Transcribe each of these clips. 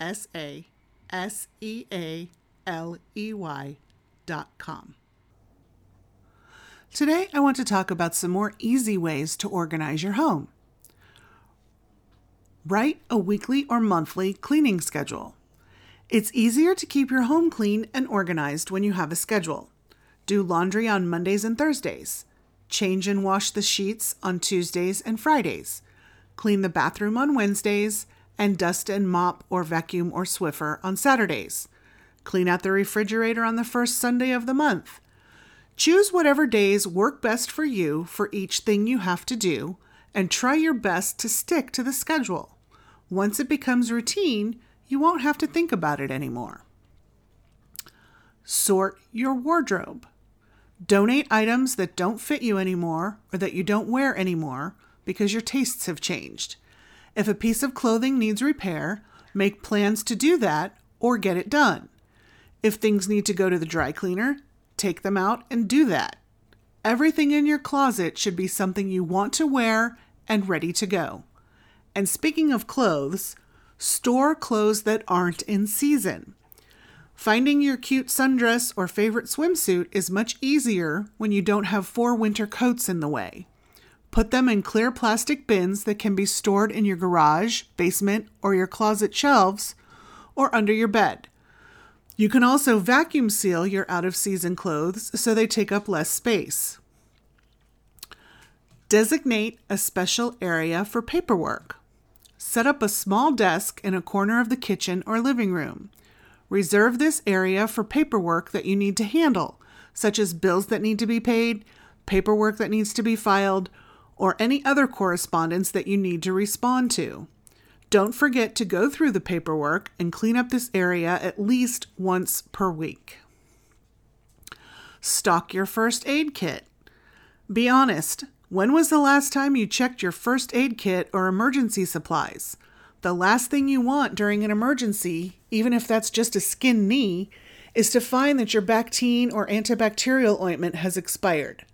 S A S E A L E Y dot com. Today, I want to talk about some more easy ways to organize your home. Write a weekly or monthly cleaning schedule. It's easier to keep your home clean and organized when you have a schedule. Do laundry on Mondays and Thursdays. Change and wash the sheets on Tuesdays and Fridays. Clean the bathroom on Wednesdays and dust and mop or vacuum or Swiffer on Saturdays. Clean out the refrigerator on the first Sunday of the month. Choose whatever days work best for you for each thing you have to do and try your best to stick to the schedule. Once it becomes routine, you won't have to think about it anymore. Sort your wardrobe. Donate items that don't fit you anymore or that you don't wear anymore because your tastes have changed. If a piece of clothing needs repair, make plans to do that or get it done. If things need to go to the dry cleaner, take them out and do that. Everything in your closet should be something you want to wear and ready to go. And speaking of clothes, store clothes that aren't in season. Finding your cute sundress or favorite swimsuit is much easier when you don't have four winter coats in the way. Put them in clear plastic bins that can be stored in your garage, basement, or your closet shelves, or under your bed. You can also vacuum seal your out of season clothes so they take up less space. Designate a special area for paperwork. Set up a small desk in a corner of the kitchen or living room. Reserve this area for paperwork that you need to handle, such as bills that need to be paid, paperwork that needs to be filed, or any other correspondence that you need to respond to. Don't forget to go through the paperwork and clean up this area at least once per week. Stock your first aid kit. Be honest, when was the last time you checked your first aid kit or emergency supplies? The last thing you want during an emergency, even if that's just a skin knee, is to find that your Bactine or antibacterial ointment has expired.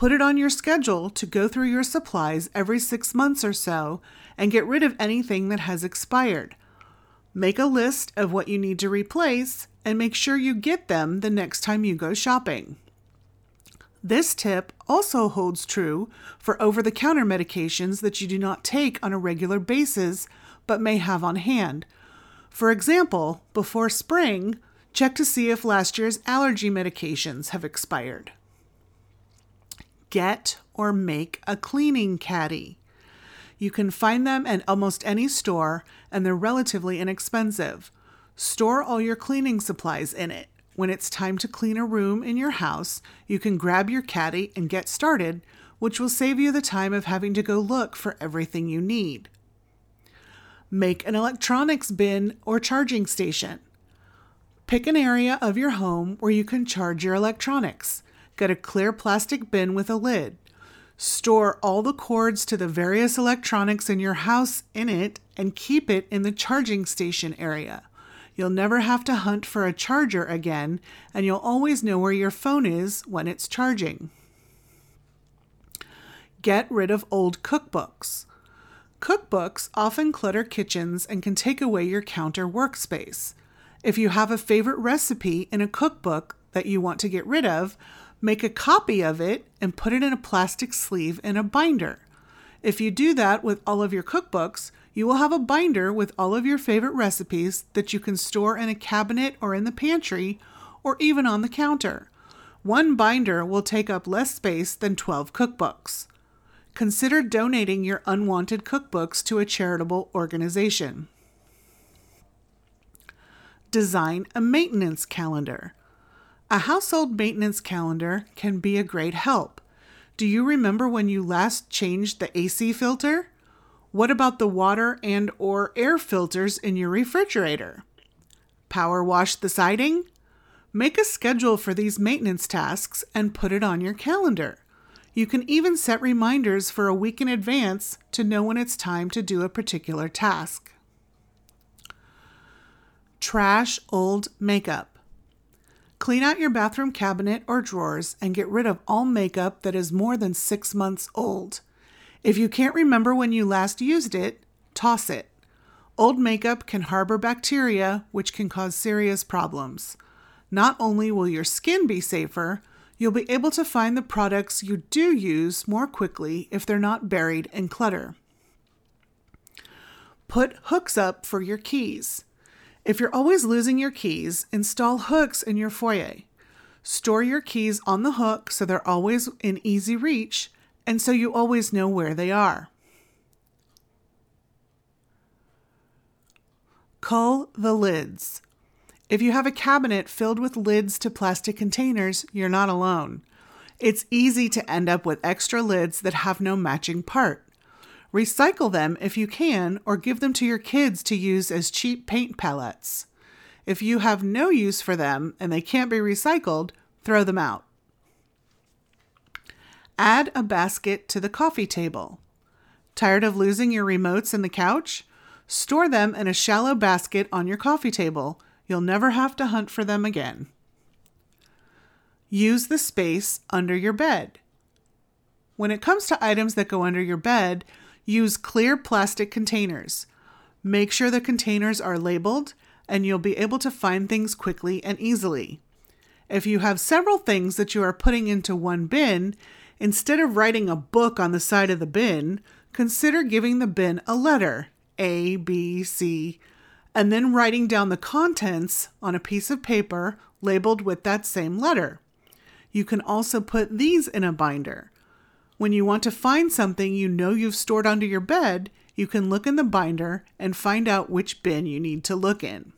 Put it on your schedule to go through your supplies every six months or so and get rid of anything that has expired. Make a list of what you need to replace and make sure you get them the next time you go shopping. This tip also holds true for over the counter medications that you do not take on a regular basis but may have on hand. For example, before spring, check to see if last year's allergy medications have expired get or make a cleaning caddy. You can find them at almost any store and they're relatively inexpensive. Store all your cleaning supplies in it. When it's time to clean a room in your house, you can grab your caddy and get started, which will save you the time of having to go look for everything you need. Make an electronics bin or charging station. Pick an area of your home where you can charge your electronics. Get a clear plastic bin with a lid. Store all the cords to the various electronics in your house in it and keep it in the charging station area. You'll never have to hunt for a charger again, and you'll always know where your phone is when it's charging. Get rid of old cookbooks. Cookbooks often clutter kitchens and can take away your counter workspace. If you have a favorite recipe in a cookbook that you want to get rid of, Make a copy of it and put it in a plastic sleeve in a binder. If you do that with all of your cookbooks, you will have a binder with all of your favorite recipes that you can store in a cabinet or in the pantry or even on the counter. One binder will take up less space than 12 cookbooks. Consider donating your unwanted cookbooks to a charitable organization. Design a maintenance calendar. A household maintenance calendar can be a great help. Do you remember when you last changed the AC filter? What about the water and or air filters in your refrigerator? Power wash the siding? Make a schedule for these maintenance tasks and put it on your calendar. You can even set reminders for a week in advance to know when it's time to do a particular task. Trash old makeup. Clean out your bathroom cabinet or drawers and get rid of all makeup that is more than six months old. If you can't remember when you last used it, toss it. Old makeup can harbor bacteria, which can cause serious problems. Not only will your skin be safer, you'll be able to find the products you do use more quickly if they're not buried in clutter. Put hooks up for your keys. If you're always losing your keys, install hooks in your foyer. Store your keys on the hook so they're always in easy reach and so you always know where they are. Cull the lids. If you have a cabinet filled with lids to plastic containers, you're not alone. It's easy to end up with extra lids that have no matching part. Recycle them if you can, or give them to your kids to use as cheap paint palettes. If you have no use for them and they can't be recycled, throw them out. Add a basket to the coffee table. Tired of losing your remotes in the couch? Store them in a shallow basket on your coffee table. You'll never have to hunt for them again. Use the space under your bed. When it comes to items that go under your bed, use clear plastic containers. Make sure the containers are labeled and you'll be able to find things quickly and easily. If you have several things that you are putting into one bin, instead of writing a book on the side of the bin, consider giving the bin a letter A, B, C, and then writing down the contents on a piece of paper labeled with that same letter. You can also put these in a binder. When you want to find something you know you've stored under your bed, you can look in the binder and find out which bin you need to look in.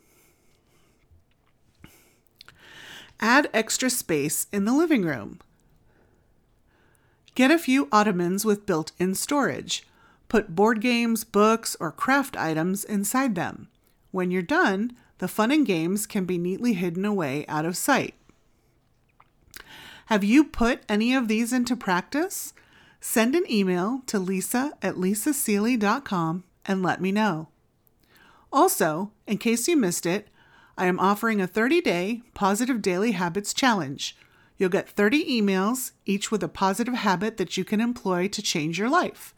Add extra space in the living room. Get a few ottomans with built in storage. Put board games, books, or craft items inside them. When you're done, the fun and games can be neatly hidden away out of sight. Have you put any of these into practice? Send an email to lisa at lisasealey.com and let me know. Also, in case you missed it, I am offering a 30 day positive daily habits challenge. You'll get 30 emails, each with a positive habit that you can employ to change your life.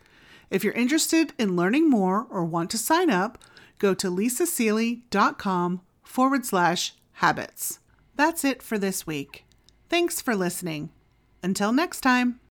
If you're interested in learning more or want to sign up, go to lisasealey.com forward slash habits. That's it for this week. Thanks for listening. Until next time.